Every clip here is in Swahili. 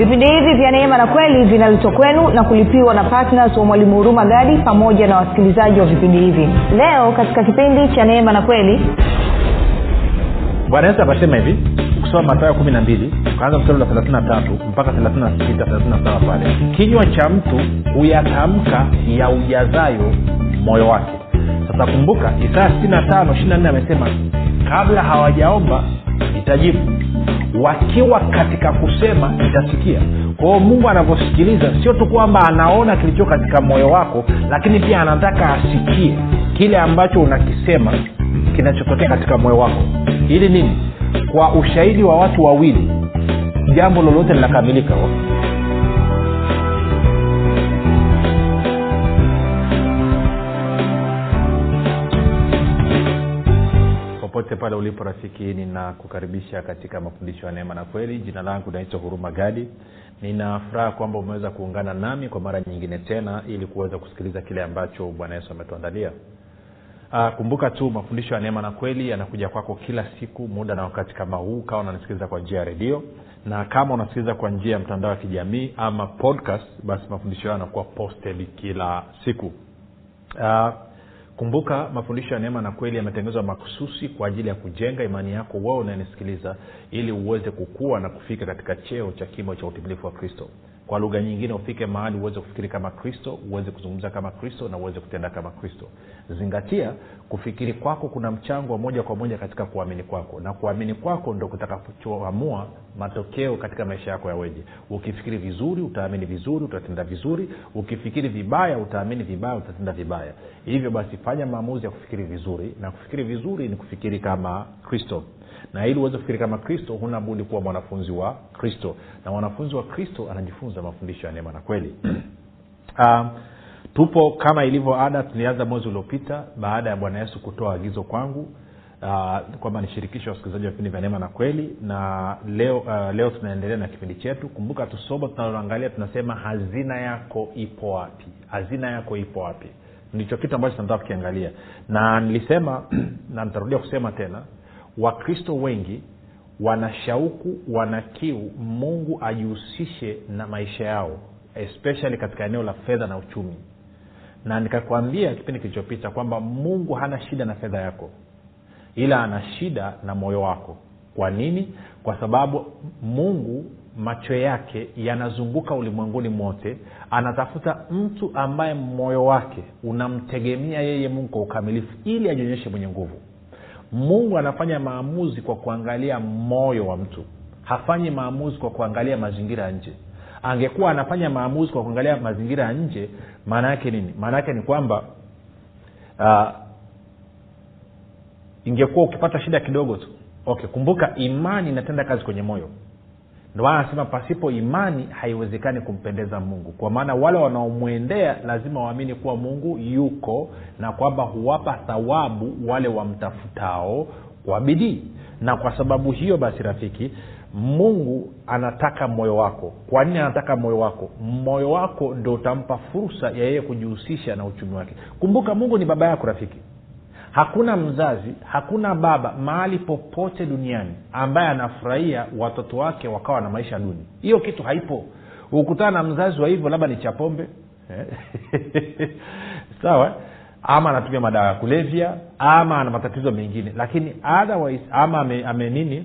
vipindi hivi vya neema na kweli vinaletwa kwenu na kulipiwa na ptns wa mwalimu huruma gadi pamoja na wasikilizaji wa vipindi hivi. Leo katika kipindi cha neema na kweli. Bwana yesu akasema hivi ukisoma matayo kumi na mbili ukaanza mstari wa thelathini mpaka thelathini na sita thelathini na saba pale. Kinywa cha mtu huyatamka ya ujazayo moyo wake. Sasa kumbuka isaya sitini na tano ishiri na nne amesema kabla hawajaomba itajibu wakiwa katika kusema itasikia kwao mungu anavyosikiliza sio tu kwamba anaona kilicho katika moyo wako lakini pia anataka asikie kile ambacho unakisema kinachotokea katika moyo wako. Ili nini? Kwa ushahidi wa watu wawili jambo lolote linakamilika popote pale ulipo rafiki ninakukaribisha katika mafundisho ya neema na kweli. Jina langu naitwa huruma gadi. Ninafuraha kwamba umeweza kuungana nami kwa mara nyingine tena ili kuweza kusikiliza kile ambacho bwana yesu ametuandalia. Uh, kumbuka tu mafundisho ya neema na kweli yanakuja kwako kila siku muda na wakati kama huu kama unanisikiliza kwa njia ya redio na kama unasikiliza kwa njia ya mtandao wa kijamii ama podcast basi mafundisho hayo yanakuwa posted kila siku. Uh, kumbuka mafundisho ya neema na kweli yametengenezwa makususi kwa ajili ya kujenga imani yako wao unanisikiliza ili uweze kukua na kufika katika cheo cha kimo cha utimilifu wa kristo kwa lugha nyingine ufike mahali uweze kufikiri kama kristo uweze kuzungumza kama kristo na uweze kutenda kama kristo. Zingatia kufikiri kwako kuna mchango wa moja kwa moja katika kuamini kwako. Na kuamini kwako ndo kutakachoamua matokeo katika maisha yako yaweje ukifikiri vizuri utaamini vizuri utatenda vizuri. Ukifikiri vibaya utaamini vibaya utatenda vibaya. Hivyo basi fanya maamuzi ya kufikiri vizuri. Na kufikiri vizuri ni kufikiri kama kristo na ili uweze kufikiri kama kristo huna budi kuwa mwanafunzi wa kristo. Na mwanafunzi wa kristo anajifunza mafundisho ya neema na kweli. Um, tupo kama ilivyo ada tulianza mwezi uliopita baada ya bwana yesu kutoa agizo kwangu uh, kwamba nishirikishe wasikilizaji wa vipindi vya neema na kweli. Na leo uh, leo tunaendelea na kipindi chetu. Kumbuka tusomo tunaloangalia tunasema hazina yako ipo wapi? Hazina yako ipo wapi? Ndicho kitu ambacho tunataka kukiangalia. Na nilisema na nitarudia kusema tena wakristo wengi wana shauku wana kiu mungu ajihusishe na maisha yao especially katika eneo la fedha na uchumi. Na nikakwambia kipindi kilichopita kwamba mungu hana shida na fedha yako ila ana shida na moyo wako. Kwa nini? Kwa sababu mungu macho yake yanazunguka ulimwenguni mote anatafuta mtu ambaye moyo wake unamtegemea yeye mungu kwa ukamilifu ili ajionyeshe mwenye nguvu mungu anafanya maamuzi kwa kuangalia moyo wa mtu. Hafanyi maamuzi kwa kuangalia mazingira ya nje. Angekuwa anafanya maamuzi kwa kuangalia mazingira ya nje maana yake nini? Maana yake ni kwamba uh, ingekuwa ukipata shida kidogo tu. Okay kumbuka imani inatenda kazi kwenye moyo ndomaana anasema pasipo imani haiwezekani kumpendeza mungu. Kwa maana wale wanaomwendea lazima waamini kuwa mungu yuko na kwamba huwapa thawabu wale wamtafutao kwa bidii. Na kwa sababu hiyo basi rafiki mungu anataka moyo wako. Kwa nini anataka moyo wako? Moyo wako ndo utampa fursa ya yeye kujihusisha na uchumi wake. Kumbuka mungu ni baba yako rafiki hakuna mzazi hakuna baba mahali popote duniani ambaye anafurahia watoto wake wakawa na maisha duni. Hiyo kitu haipo. Ukutana na mzazi wa hivyo labda ni chapombe sawa? Ama anatumia madawa ya kulevya ama ana matatizo mengine. Lakini otherwise ama ame, ame nini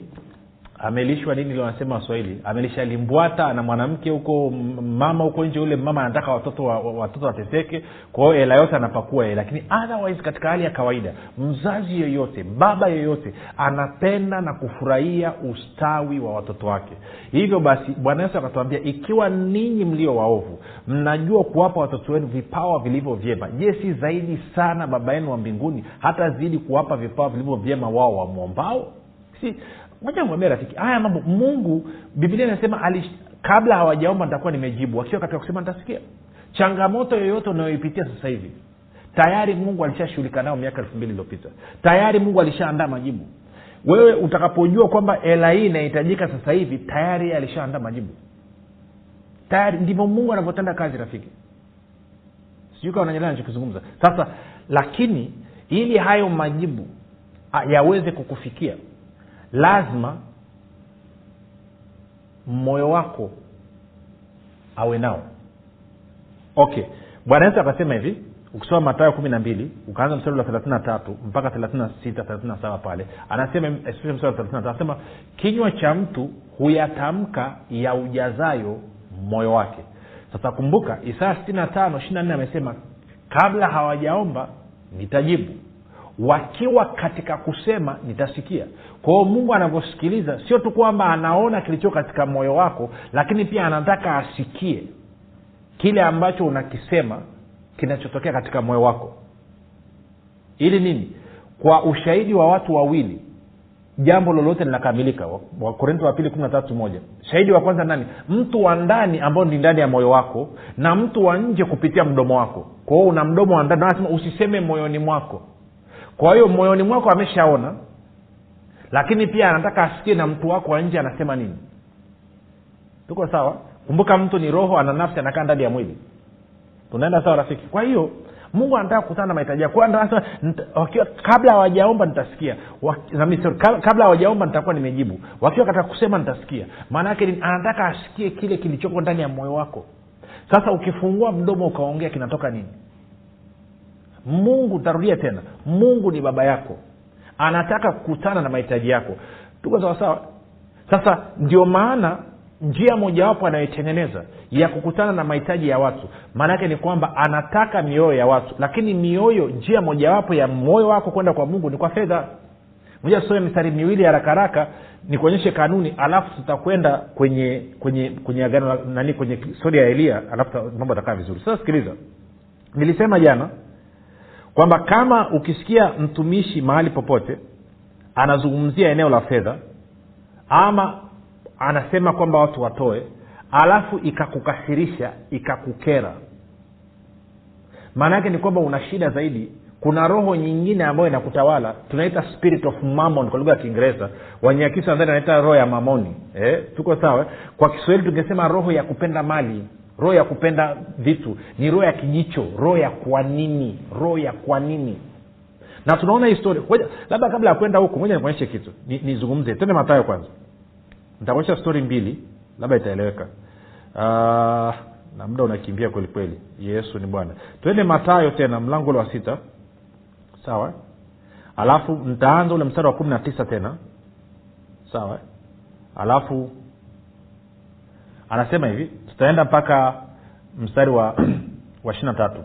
amelishwa nini lio wanasema waswahili? Amelisha limbwata na mwanamke huko mama huko nje ule mama anataka watoto wa, watoto wateseke kwa hiyo hela yote anapakua yeye. Lakini otherwise katika hali ya kawaida mzazi yoyote baba yoyote anapenda na kufurahia ustawi wa watoto wake. Hivyo basi bwana yesu akatuambia ikiwa ninyi mlio waovu mnajua kuwapa watoto wenu vipawa vilivyo vyema. Je si zaidi sana baba yenu wa mbinguni hata zidi kuwapa vipawa vilivyo vyema wao wamwombao? Si moja rafiki haya mambo mungu biblia inasema kabla hawajaomba nitakuwa nimejibu. Wakiwa katika kusema nitasikia. Changamoto yoyote unayoipitia sasa hivi tayari mungu alishashughulika nao miaka elfu mbili iliyopita. Tayari mungu alishaandaa majibu. Wewe utakapojua kwamba hela hii inahitajika sasa hivi tayari alishaandaa majibu. Tayari ndivyo mungu anavyotenda kazi rafiki. Sijui sasa lakini ili hayo majibu yaweze kukufikia lazima moyo wako awe nao. Okay. Bwana yesu akasema hivi ukisoma matayo kumi na mbili ukaanza mstari wa na tatu mpaka thelathini na sita thelathini na saba pale anasema mstari wa kinywa cha mtu huyatamka ya ujazayo moyo wake. Sasa kumbuka isaya sitini na tano ishiri na nne amesema kabla hawajaomba nitajibu wakiwa katika kusema nitasikia. Kwa hiyo mungu anavyosikiliza sio tu kwamba anaona kilicho katika moyo wako lakini pia anataka asikie kile ambacho unakisema kinachotokea katika moyo wako. Ili nini? Kwa ushahidi wa watu wawili jambo lolote linakamilika. Wakorinto wa pili kumi na tatu moja. Shahidi wa kwanza nani? Mtu wa ndani ambao ni ndani ya moyo wako na mtu wa nje kupitia mdomo wako. Kwa hiyo una mdomo wa ndani nasema usiseme moyoni mwako kwa hiyo moyoni mwako ameshaona lakini pia anataka asikie na mtu wako wa nje anasema nini. Tuko sawa? Kumbuka mtu ni roho ana nafsi anakaa ndani ya mwili. Tunaenda sawa rafiki? Kwa hiyo mungu anataka kukutana na mahitaji yako. Wakiwa kabla hawajaomba nitasikia. Kabla hawajaomba nitakuwa nimejibu. Wakiwa katika kusema nitasikia. Maana yake anataka asikie kile kilichoko ndani ya moyo wako. Sasa ukifungua mdomo ukaongea kinatoka nini mungu tarudia tena. Mungu ni baba yako. Anataka kukutana na mahitaji yako. Tuko sawasawa sasa ndio maana njia mojawapo anayoitengeneza ya kukutana na mahitaji ya watu maana yake ni kwamba anataka mioyo ya watu. Lakini mioyo njia mojawapo ya moyo wako kwenda kwa mungu ni kwa fedha. Moja tusome mistari miwili haraka haraka nikuonyeshe kanuni alafu tutakwenda kwenye kwenye kwenye agano nani kwenye stori ya elia alafu mambo atakaa vizuri. Sasa sikiliza. Nilisema jana kwamba kama ukisikia mtumishi mahali popote anazungumzia eneo la fedha ama anasema kwamba watu watoe alafu ikakukasirisha ikakukera maana yake ni kwamba una shida zaidi. Kuna roho nyingine ambayo inakutawala tunaita spirit of mammon kwa lugha ya kiingereza. Wanyakisi nadhani anaita roho ya mamoni eh, tuko sawa? Kwa kiswahili tungesema roho ya kupenda mali roho ya kupenda vitu ni roho ya kijicho roho ya kwa nini roho ya kwa nini. Na tunaona historia labda kabla ya kwenda huku moja nikuonyeshe kitu. Nizungumze. Ni twende matayo kwanza. Nitakuonyesha stori mbili labda itaeleweka. Uh, na muda unakimbia kweli kweli. Yesu ni bwana. Twende matayo tena mlango ule wa sita. Sawa? Alafu ntaanza ule mstari wa kumi na tisa tena. Sawa? Alafu anasema hivi tutaenda mpaka mstari wa wa ishiri na tatu.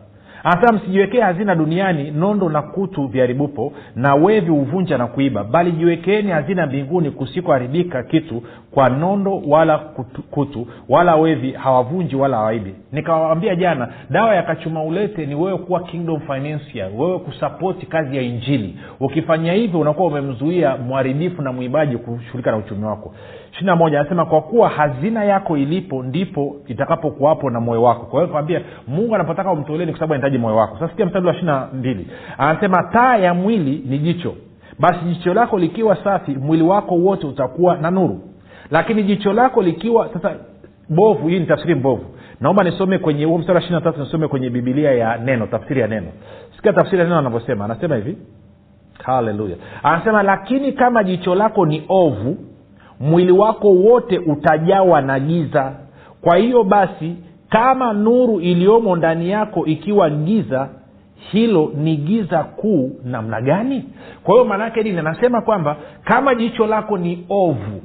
Anasema msijiwekee hazina duniani nondo na kutu viharibupo na wevi huvunja na kuiba bali jiwekeeni hazina mbinguni kusikoharibika kitu kwa nondo wala kutu, kutu wala wevi hawavunji wala hawaibi. Nikawambia jana dawa ya kachuma ulete ni wewe kuwa kingdom financier wewe kusapoti kazi ya injili. Ukifanya hivyo unakuwa umemzuia mharibifu na mwibaji kushughulika na uchumi wako ishirina moja anasema kwa kuwa hazina yako ilipo ndipo itakapokuwapo na moyo wako. Kwa hiyo kwambia mungu anapotaka umtoleni kwa sababu anahitaji moyo wako. Sasa sikia mstari wa ishirina mbili. Anasema taa ya mwili ni jicho. Basi jicho lako likiwa safi mwili wako wote utakuwa na nuru. Lakini jicho lako likiwa sasa bovu hii ni tafsiri mbovu. Naomba nisome kwenye huo mstari wa ishiri tatu nisome kwenye bibilia ya neno tafsiri ya neno. Sikia tafsiri ya neno anavyosema. Anasema hivi? Haleluya. Anasema lakini kama jicho lako ni ovu mwili wako wote utajawa na giza. Kwa hiyo basi kama nuru iliyomo ndani yako ikiwa giza hilo ni giza kuu namna gani? Kwa hiyo maanaake nini? Anasema kwamba kama jicho lako ni ovu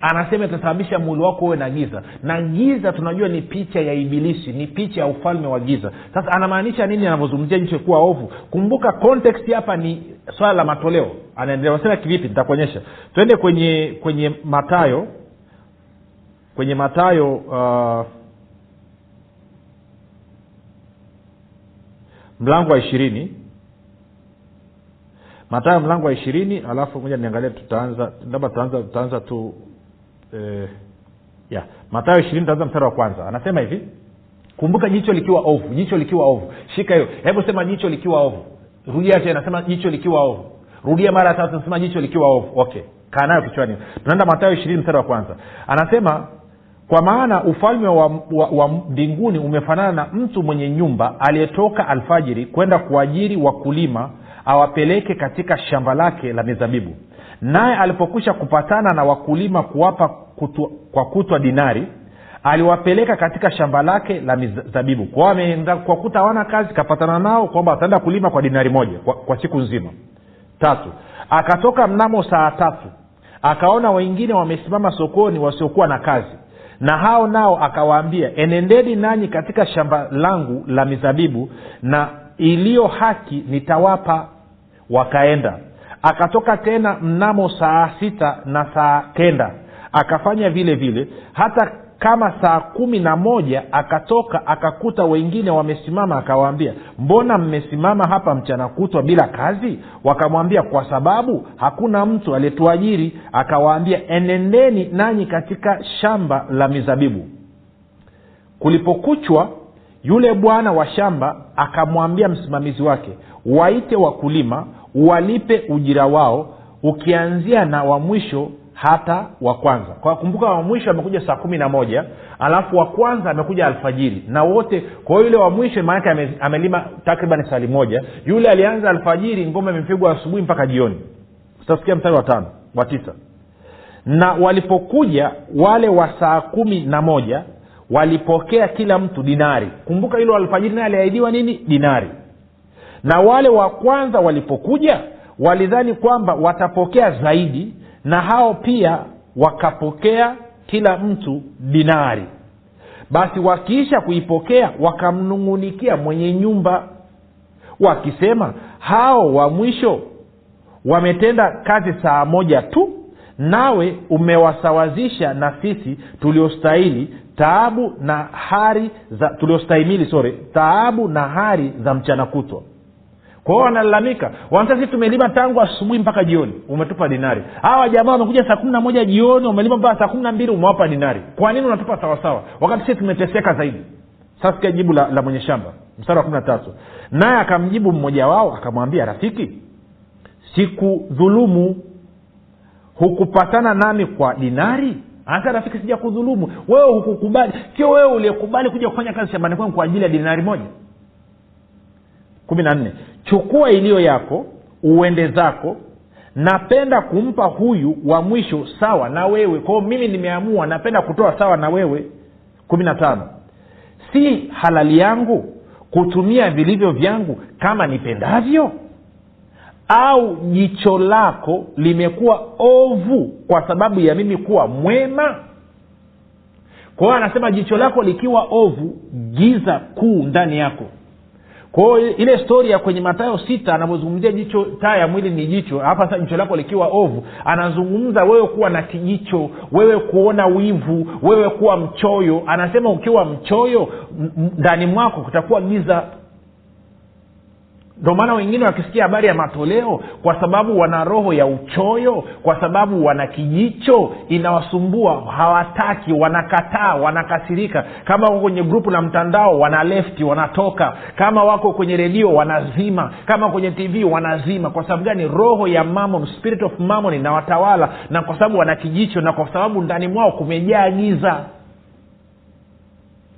anasema itasababisha mwili wako uwe na giza. Na giza tunajua ni picha ya ibilisi ni picha ya ufalme wa giza. Sasa anamaanisha nini anavyozungumzia nchi kuwa ovu? Kumbuka context hapa ni swala la matoleo. Anaendelea sema kivipi? Nitakuonyesha. Twende kwenye kwenye matayo kwenye matayo uh, mlango wa ishirini. Matayo mlango wa ishirini alafu moja niangalia tutaanza labda tutaanza tutaanza tu eh, yeah. matayo ishirini taanza mstari wa kwanza. Anasema hivi kumbuka jicho likiwa ovu jicho likiwa ovu. Shika hiyo. Hebu sema jicho likiwa ovu. Rudia tena sema jicho likiwa ovu. Rudia mara tatu sema jicho likiwa ovu. Okay kaa kichwani. Tunaenda matayo ishirini mstari wa kwanza. Anasema kwa maana ufalme wa mbinguni umefanana na mtu mwenye nyumba aliyetoka alfajiri kwenda kuajiri wakulima awapeleke katika shamba lake la mizabibu naye alipokwisha kupatana na wakulima kuwapa kutu, kwa kutwa dinari aliwapeleka katika shamba lake la mizabibu kwao kwa hawana kazi kapatana nao kwamba ataenda kulima kwa dinari moja kwa, kwa siku nzima. Tatu akatoka mnamo saa tatu akaona wengine wamesimama sokoni wasiokuwa na kazi na hao nao akawaambia enendeni nanyi katika shamba langu la mizabibu na iliyo haki nitawapa. Wakaenda akatoka tena mnamo saa sita na saa kenda. Akafanya vile vile. Hata kama saa kumi na moja akatoka akakuta wengine wamesimama akawaambia mbona mmesimama hapa mchana kutwa bila kazi? Wakamwambia kwa sababu hakuna mtu aliyetuajiri. Akawaambia enendeni nanyi katika shamba la mizabibu. Kulipokuchwa yule bwana wa shamba akamwambia msimamizi wake waite wakulima walipe ujira wao ukianzia na wa mwisho hata wa kwanza. Kwa kumbuka wa mwisho amekuja saa kumi na moja alafu wa kwanza amekuja alfajiri na wote kwa hiyo yule wa mwisho maanake ame, amelima takriban sali moja yule alianza alfajiri ngoma imepigwa asubuhi mpaka jioni. Utasikia mstari wa tano wa tisa. Na walipokuja wale wa saa kumi na moja walipokea kila mtu dinari. Kumbuka hilo alfajiri naye aliahidiwa nini? Dinari. Na wale wa kwanza walipokuja walidhani kwamba watapokea zaidi na hao pia wakapokea kila mtu dinari. Basi wakiisha kuipokea wakamnung'unikia mwenye nyumba wakisema hao wa mwisho wametenda kazi saa moja tu nawe umewasawazisha na sisi tuliostahili taabu na hari za tuliostahimili sore taabu na hari za mchana kutwa. Kwa hiyo wanalalamika wanasema sisi tumelima tangu asubuhi mpaka jioni. Umetupa dinari. Hawa jamaa wamekuja saa kumi na moja jioni wamelima mpaka saa kumi na mbili umewapa dinari. Kwa nini unatupa sawasawa wakati sisi tumeteseka zaidi. Sasa sikia jibu la, la mwenye shamba. Mstari wa kumi na tatu. Naye akamjibu mmoja wao akamwambia rafiki sikudhulumu hukupatana nami kwa dinari hasa rafiki sija kudhulumu. Wewe hukukubali. Sio wewe uliyekubali kuja kufanya kazi shambani kwangu kwa ajili ya dinari moja. Kumi na nne. Chukua iliyo yako uende zako. Napenda kumpa huyu wa mwisho sawa na wewe. Kwao mimi nimeamua napenda kutoa sawa na wewe. Kumi na tano. Si halali yangu kutumia vilivyo vyangu kama nipendavyo au jicho lako limekuwa ovu kwa sababu ya mimi kuwa mwema? Kwa hiyo anasema jicho lako likiwa ovu giza kuu ndani yako. Kwao ile stori ya kwenye matayo sita anavyozungumzia jicho taa ya mwili ni jicho. Hapa sasa jicho lako likiwa ovu anazungumza wewe kuwa na kijicho wewe kuona wivu wewe kuwa mchoyo. Anasema ukiwa mchoyo ndani mwako kutakuwa giza ndio maana wengine wakisikia habari ya matoleo kwa sababu wana roho ya uchoyo kwa sababu wana kijicho inawasumbua. Hawataki wanakataa wanakasirika. Kama wako kwenye grupu la mtandao wana lefti wanatoka. Kama wako kwenye redio wanazima. Kama kwenye tv wanazima. Kwa sababu gani? Roho ya mamon spirit of mamon inawatawala. Na kwa sababu wana kijicho na kwa sababu ndani mwao kumejaa giza.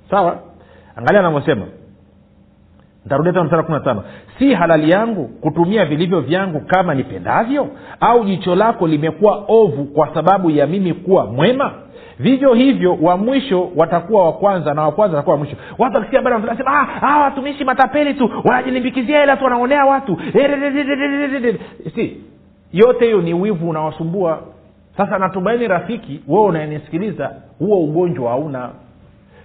Sawa? Angalia anavyosema ntarudia tena si halali yangu kutumia vilivyo vyangu kama nipendavyo? Au jicho lako limekuwa ovu kwa sababu ya mimi kuwa mwema? Vivyo hivyo wa mwisho watakuwa wa kwanza na wa kwanza watakuwa wa watu wakisikia habari wanasema ah, watumishi matapeli tu wanajilimbikizia hela tu wanaonea watu. Si yote hiyo ni wivu unawasumbua. Sasa natumaini rafiki wewe unayenisikiliza huo ugonjwa hauna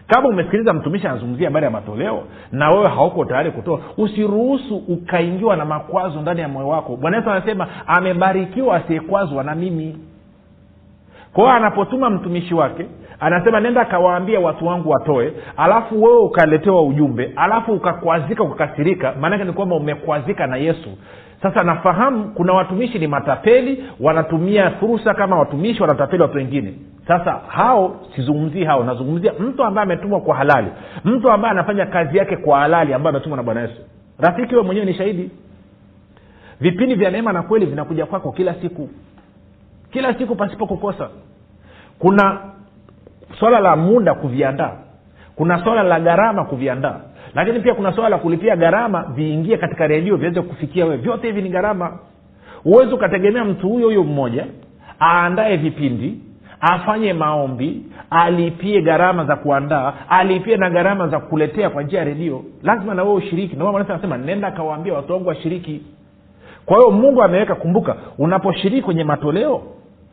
kama umesikiliza mtumishi anazungumzia habari ya matoleo na wewe hauko tayari kutoa usiruhusu ukaingiwa na makwazo ndani ya moyo wako. Bwana yesu anasema amebarikiwa asiyekwazwa na mimi. Kwa hiyo anapotuma mtumishi wake anasema nenda akawaambia watu wangu watoe alafu wewe ukaletewa ujumbe alafu ukakwazika ukakasirika. Maanake ni kwamba umekwazika na yesu sasa nafahamu kuna watumishi ni matapeli wanatumia fursa kama watumishi wanatapeli watu wengine. Sasa hao sizungumzii hao nazungumzia mtu ambaye ametumwa kwa halali. Mtu ambaye anafanya kazi yake kwa halali ambaye ametumwa na bwana yesu. Rafiki huwe mwenyewe ni shahidi. Vipindi vya neema na kweli vinakuja kwako kila siku. Kila siku pasipo kukosa. Kuna swala la muda kuviandaa. Kuna swala la gharama kuviandaa lakini pia kuna swala la kulipia gharama viingie katika redio viweze kufikia wewe. Vyote hivi ni gharama. Huwezi ukategemea mtu huyo huyo mmoja aandae vipindi afanye maombi alipie gharama za kuandaa alipie na gharama za kuletea kwa njia ya redio. Lazima na ushiriki. Anasema nenda akawaambia watu wangu washiriki. Kwa hiyo mungu ameweka kumbuka unaposhiriki kwenye matoleo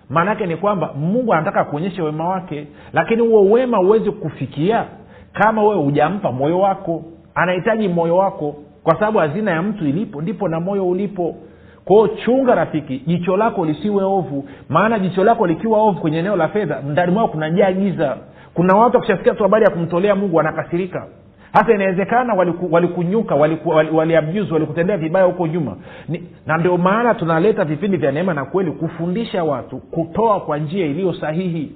maanaake ni kwamba mungu anataka kuonyesha wema wake. Lakini huo wema huwezi kufikia kama wewe hujampa moyo wako anahitaji moyo wako kwa sababu hazina ya mtu ilipo ndipo na moyo ulipo. Kwao chunga rafiki jicho lako lisiwe ovu. Maana jicho lako likiwa ovu kwenye eneo la fedha ndani mwao kunajaa giza. Kuna watu wakishasikia tu habari ya kumtolea mungu wanakasirika. Hasa inawezekana waliku, walikunyuka waliku, wali walikutendea vibaya huko nyuma. Na ndio maana tunaleta vipindi vya neema na kweli kufundisha watu kutoa kwa njia iliyo sahihi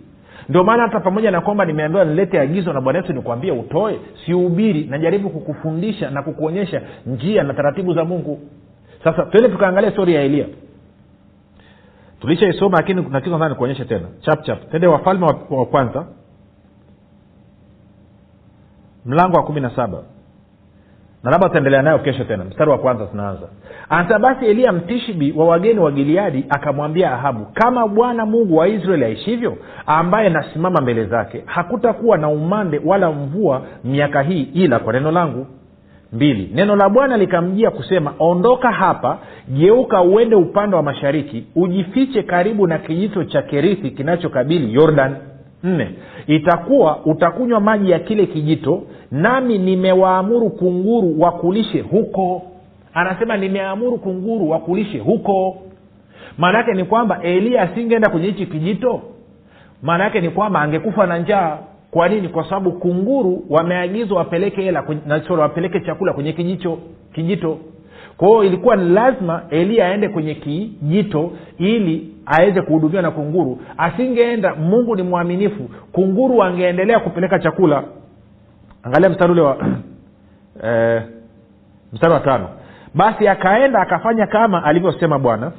ndio maana hata pamoja na kwamba nimeambiwa nilete agizo na bwana yesu nikwambie utoe siubiri najaribu kukufundisha na kukuonyesha njia na taratibu za mungu. Sasa tuende tukaangalia stori ya elia. Tulishaisoma lakini kuna kitu nadhani nikuonyeshe tena. Chap chap. Tende wafalme wa, wa kwanza. Mlango wa kumi na saba na labda tutaendelea nayo kesho tena. Mstari wa kwanza tunaanza. Anasema basi eliya mtishibi wa wageni wa gileadi akamwambia ahabu kama bwana mungu wa israeli aishivyo ambaye nasimama mbele zake hakutakuwa na umande wala mvua miaka hii ila kwa neno langu. Mbili neno la bwana likamjia kusema ondoka hapa geuka uende upande wa mashariki ujifiche karibu na kijito cha kerithi kinachokabili yordan nne. Itakuwa utakunywa maji ya kile kijito nami nimewaamuru kunguru wakulishe huko. Anasema nimeamuru kunguru wakulishe huko. Maana yake ni kwamba eliya asingeenda kwenye hichi kijito? Maana yake ni kwamba angekufa na njaa. Kwa nini? Kwa sababu kunguru wameagizwa wapeleke hela wapeleke chakula kwenye kijicho kijito. Kwa hiyo ilikuwa ni lazima eliya aende kwenye kijito ili aweze kuhudumiwa na kunguru. Asingeenda mungu ni mwaminifu. Kunguru angeendelea kupeleka chakula. Angalia mstari ule wa eh, mstari wa tano. Basi akaenda akafanya kama alivyosema bwana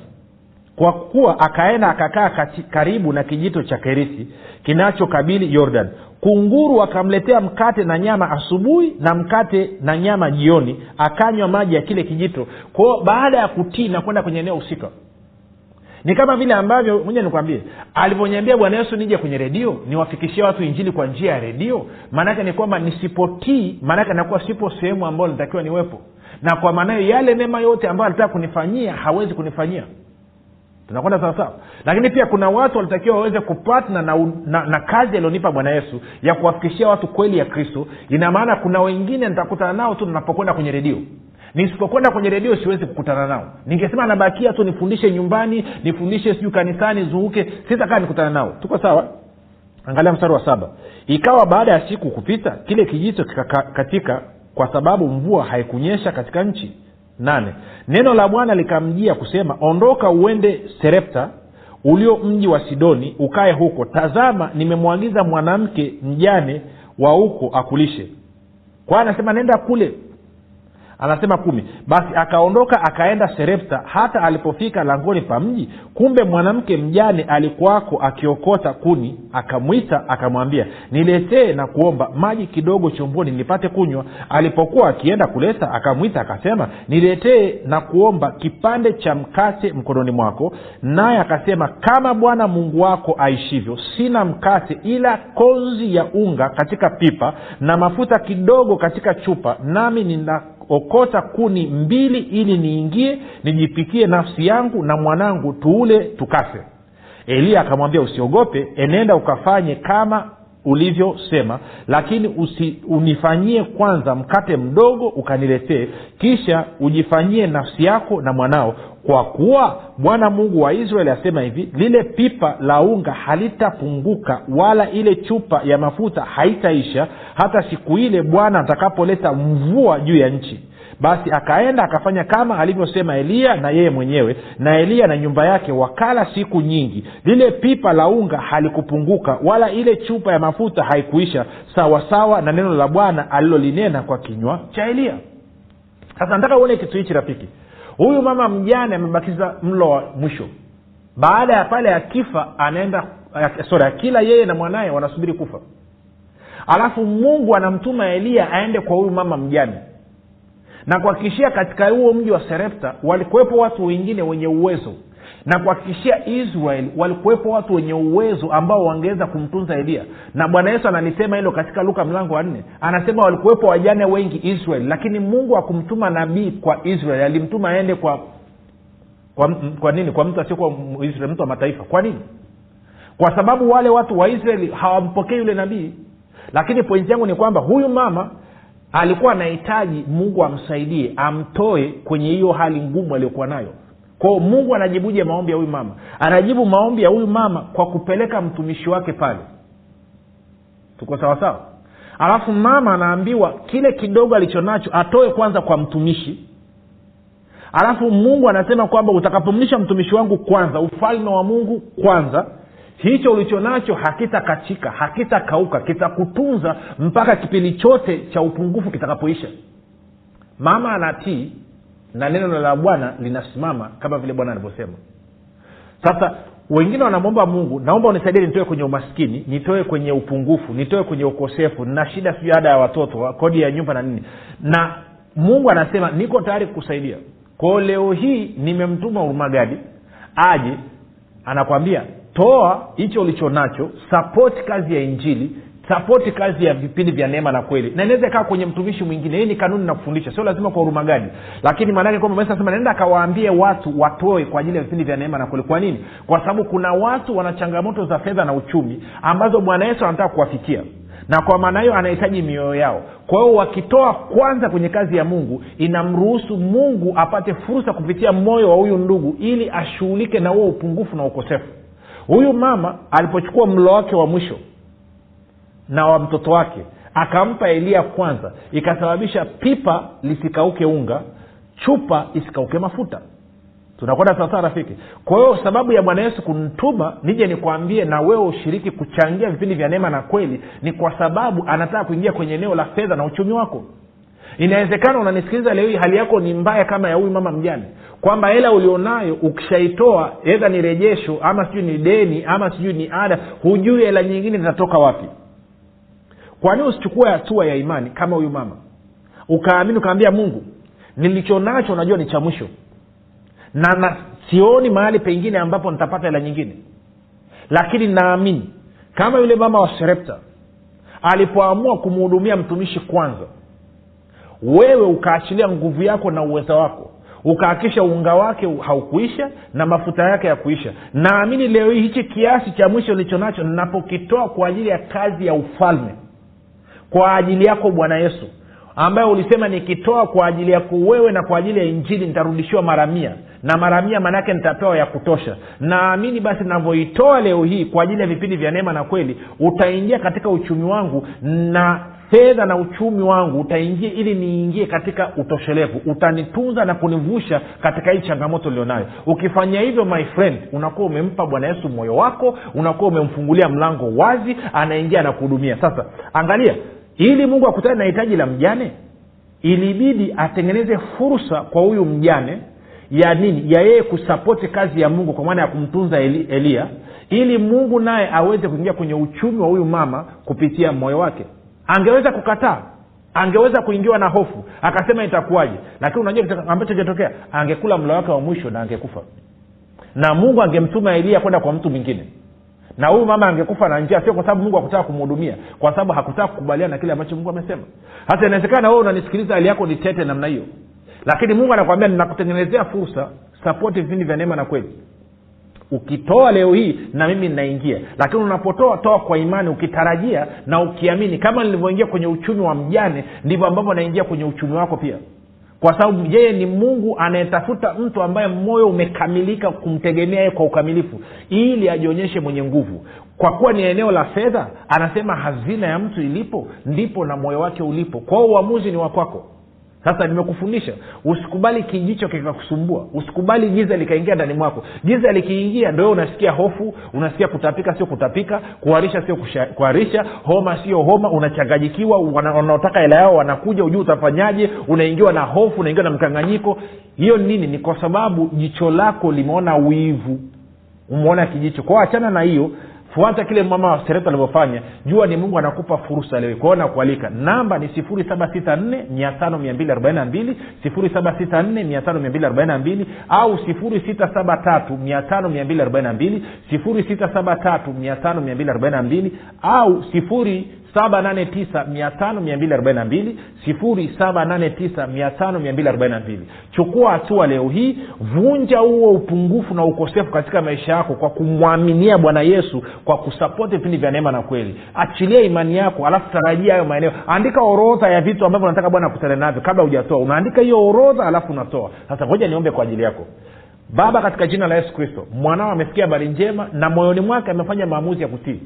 kwa kuwa akaenda akakaa karibu na kijito cha kerithi kinachokabili jordan kunguru akamletea mkate na nyama asubuhi na mkate na nyama jioni. Akanywa maji ya kile kijito. Kwao baada ya kutii na kwenda kwenye eneo husika ni kama vile ambavyo moja nikwambie alivyonyambia bwana yesu nije kwenye redio niwafikishie watu injili kwa njia ya redio maanaake ni kwamba nisipotii maanaake nakuwa sipo sehemu ambayo natakiwa niwepo. Na kwa maanayo yale mema yote ambayo alitaka kunifanyia hawezi kunifanyia. Tunakwenda sawasawa lakini pia kuna watu walitakiwa waweze kupatna na, na, na kazi alionipa bwana yesu ya kuwafikishia watu kweli ya kristo. Ina maana kuna wengine nitakutana nao tu napokwenda kwenye redio nisipokwenda kwenye redio siwezi kukutana nao. Ningesema nabakia tu nifundishe nyumbani nifundishe sijuu kanisani zunguke sitakaa nikutana nao. Tuko sawa? Angalia mstari wa saba. Ikawa baada ya siku kupita kile kijito kikakatika kwa sababu mvua haikunyesha katika nchi. Nane. Neno la bwana likamjia kusema ondoka uende serepta ulio mji wa sidoni ukae huko. Tazama nimemwagiza mwanamke mjane wa huko akulishe. Kwa anasema nenda kule anasema kumi. Basi akaondoka akaenda serepta. Hata alipofika langoni pa mji kumbe mwanamke mjane alikuwako akiokota kuni. Akamwita akamwambia niletee na kuomba maji kidogo chomboni nipate kunywa. Alipokuwa akienda kuleta akamwita akasema niletee na kuomba kipande cha mkate mkononi mwako. Naye akasema kama bwana mungu wako aishivyo sina mkate ila konzi ya unga katika pipa na mafuta kidogo katika chupa nami nina okota kuni mbili ili niingie nijipikie nafsi yangu na mwanangu tuule tukafe eliya akamwambia usiogope enenda ukafanye kama ulivyosema lakini usi, unifanyie kwanza mkate mdogo ukaniletee kisha ujifanyie nafsi yako na mwanao. Kwa kuwa bwana mungu wa israeli asema hivi lile pipa la unga halitapunguka wala ile chupa ya mafuta haitaisha hata siku ile bwana atakapoleta mvua juu ya nchi basi akaenda akafanya kama alivyosema eliya na yeye mwenyewe na eliya na nyumba yake wakala siku nyingi. Lile pipa la unga halikupunguka wala ile chupa ya mafuta haikuisha sawasawa na neno la bwana alilolinena kwa kinywa cha eliya sasa nataka uone kitu hichi rafiki. Huyu mama mjane amebakiza mlo wa mwisho. Baada ya pale akifa anaenda sori akila yeye na mwanaye wanasubiri kufa. Alafu mungu anamtuma eliya aende kwa huyu mama mjane na kuhakikishia katika huo mji wa serepta walikuwepo watu wengine wenye uwezo na kuhakikishia israel walikuwepo watu wenye uwezo ambao wangeweza kumtunza elia. Na bwana yesu analisema hilo katika luka mlango wa nne. Anasema walikuwepo wajane wengi israeli lakini mungu akumtuma nabii kwa israeli alimtuma aende kwa kwa, kwa nini? Kwa mtu asiokuwa israeli mtu wa mataifa. Kwa nini? Kwa sababu wale watu wa israeli hawampokei yule nabii. Lakini pointi yangu ni kwamba huyu mama alikuwa anahitaji mungu amsaidie amtoe kwenye hiyo hali ngumu aliyokuwa nayo. Kwao mungu anajibuje maombi ya huyu mama? Anajibu maombi ya huyu mama kwa kupeleka mtumishi wake pale. Tuko sawasawa alafu mama anaambiwa kile kidogo alichonacho atoe kwanza kwa mtumishi. Alafu mungu anasema kwamba utakapomlisha mtumishi wangu kwanza ufalme wa mungu kwanza hicho ulicho nacho hakitakachika hakitakauka kitakutunza mpaka kipindi chote cha upungufu kitakapoisha. Mama anatii na neno la bwana linasimama kama vile bwana alivyosema sasa wengine wanamwomba mungu naomba unisaidie nitoe kwenye umaskini nitoe kwenye upungufu nitoe kwenye ukosefu na shida sijui ada ya watoto kodi ya nyumba na nini. Na mungu anasema niko tayari kukusaidia. Kwao leo hii nimemtuma urumagadi aje anakwambia toa hicho ulicho nacho sapoti kazi ya injili sapoti kazi ya vipindi vya neema na kweli. Na inaweza ikawa kwenye mtumishi mwingine hii ni kanuni na kufundisha sio lazima kwa urumagadi lakini maanake kwamba sema naenda akawaambie watu watoe kwa ajili ya vipindi vya neema na kweli. Kwa nini? Kwa sababu kuna watu wana changamoto za fedha na uchumi ambazo bwana yesu anataka kuwafikia. Na kwa maana hiyo anahitaji mioyo yao. Kwa hiyo wakitoa kwanza kwenye kazi ya mungu inamruhusu mungu apate fursa kupitia moyo wa huyu ndugu ili ashughulike na huo upungufu na ukosefu huyu mama alipochukua mlo wake wa mwisho na wa mtoto wake akampa elia kwanza ikasababisha pipa lisikauke unga chupa isikauke mafuta. Tunakwenda sawasawa rafiki? Kwa hiyo sababu ya bwana yesu kunituma nije nikwambie na wewe ushiriki kuchangia vipindi vya neema na kweli ni kwa sababu anataka kuingia kwenye eneo la fedha na uchumi wako. Inawezekana unanisikiliza leo hii hali yako ni mbaya kama ya huyu mama mjane kwamba hela ulionayo ukishaitoa edha ni rejesho ama sijui ni deni ama sijui ni ada hujui hela nyingine zinatoka wapi. Kwa usichukue hatua ya imani kama huyu mama? Ukaamini ukaambia mungu nilicho nacho najua ni cha mwisho. Na, na sioni mahali pengine ambapo nitapata hela nyingine. Lakini naamini kama yule mama wa serepta alipoamua kumhudumia mtumishi kwanza wewe ukaachilia nguvu yako na uwezo wako ukaakisha unga wake haukuisha na mafuta yake yakuisha. Naamini leo hii hichi kiasi cha mwisho nilicho nacho ninapokitoa kwa ajili ya kazi ya ufalme kwa ajili yako bwana yesu ambayo ulisema nikitoa kwa ajili yako wewe na kwa ajili ya injili nitarudishiwa mara mia na mara mia maanaake nitapewa ya kutosha. Naamini basi navyoitoa leo hii kwa ajili ya vipindi vya neema na kweli utaingia katika uchumi wangu na fedha na uchumi wangu utaingia ili niingie katika utoshelevu. Utanitunza na kunivusha katika hii changamoto ulionayo ukifanya hivyo my friend unakuwa umempa bwana yesu moyo wako unakuwa umemfungulia mlango wazi anaingia na kuhudumia. Sasa angalia ili mungu akutane na hitaji la mjane ilibidi atengeneze fursa kwa huyu mjane ya nini? Ya yeye kusapoti kazi ya mungu kwa maana ya kumtunza Eli, eliya ili mungu naye aweze kuingia kwenye uchumi wa huyu mama kupitia moyo wake angeweza kukataa angeweza kuingiwa na hofu akasema itakuwaje? Lakini unajua ambacho kingetokea angekula mlo wake wa mwisho na angekufa. Na mungu angemtuma eliya kwenda kwa mtu mwingine. Na huyu mama angekufa na njia sio kwa sababu mungu hakutaka kumhudumia kwa sababu hakutaka kukubaliana na kile ambacho mungu amesema. Hasa inawezekana wewe unanisikiliza hali yako ni tete namna hiyo. Lakini mungu anakwambia ninakutengenezea fursa sapoti vipindi vya neema na kweli ukitoa leo hii na mimi ninaingia. Lakini unapotoa toa kwa imani ukitarajia na ukiamini. Kama nilivyoingia kwenye uchumi wa mjane ndivyo ambavyo naingia kwenye uchumi wako pia. Kwa sababu yeye ni mungu anayetafuta mtu ambaye moyo umekamilika kumtegemea kwa ukamilifu ili ajionyeshe mwenye nguvu. Kwa kuwa ni eneo la fedha anasema hazina ya mtu ilipo ndipo na moyo wake ulipo. Kwao uamuzi ni wakwako sasa nimekufundisha usikubali kijicho kikakusumbua usikubali giza likaingia ndani mwako. Giza likiingia ndo unasikia hofu unasikia kutapika sio kutapika kuharisha sio kuharisha homa sio homa unachanganyikiwa wanaotaka hela yao wanakuja ujuu utafanyaje unaingiwa na hofu unaingiwa na mkanganyiko. Hiyo nini? Ni kwa sababu jicho lako limeona wivu umeona kijicho. Kwao achana na hiyo fuata kile mama wa sereto alivyofanya. Jua ni mungu anakupa fursa leo. Kwao nakualika. Namba ni 764 764 au 673 673 au 789 chukua hatua leo hii vunja huo upungufu na ukosefu katika maisha yako kwa kumwaminia bwana yesu kwa kusapoti vipindi vya neema na kweli. Achilia imani yako alafu tarajia hayo maeneo. Andika orodha ya vitu ambavyo nataka bwana akutane navyo kabla hujatoa. Unaandika hiyo orodha alafu unatoa. Sasa ngoja niombe kwa ajili yako. Baba katika jina la yesu kristo mwanao amesikia habari njema na moyoni mwake amefanya maamuzi ya kutii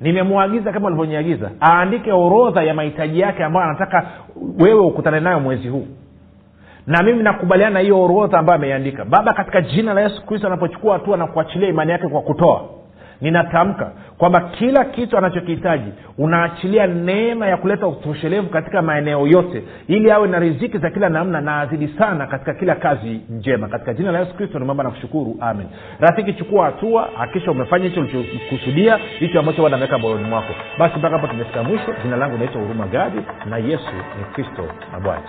nimemwagiza kama ulivyoniagiza. Aandike orodha ya mahitaji yake ambayo anataka wewe ukutane nayo mwezi huu. Na mimi nakubaliana na hiyo orodha ambayo ameiandika baba katika jina la yesu kristo anapochukua hatua na kuachilia imani yake kwa kutoa ninatamka kwamba kila kitu anachokihitaji unaachilia neema ya kuleta utoshelevu katika maeneo yote ili awe na riziki za kila namna na azidi sana katika kila kazi njema. Katika jina la yesu kristo nimeomba na kushukuru. Amen. Rafiki chukua hatua hakisha umefanya hicho ulichokusudia hicho ambacho wana ameweka moyoni mwako. Basi mpaka hapo tumefika mwisho. Jina langu naitwa huruma gadi na yesu ni kristo na bwana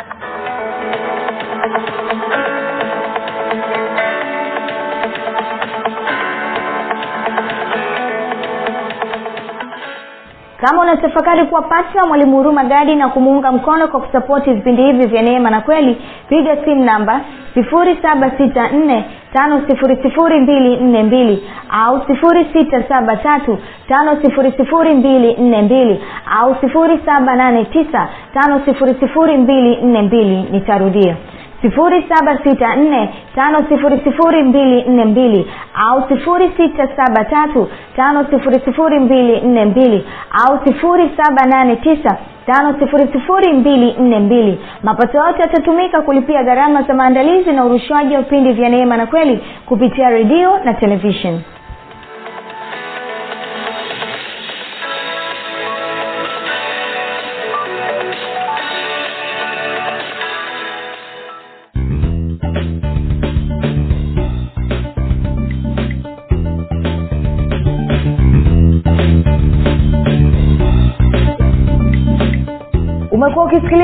kama unatafakari kuwa pata mwalimu huruma gadi na kumuunga mkono kwa kusapoti vipindi hivi vya neema na kweli piga simu namba 7645242 au 6735242 au 7895242 nitarudia 7645242 au 6735242 au 789 5242 mapato yote yatatumika kulipia gharama za maandalizi na urushwaji wa vipindi vya neema na kweli kupitia redio na televishen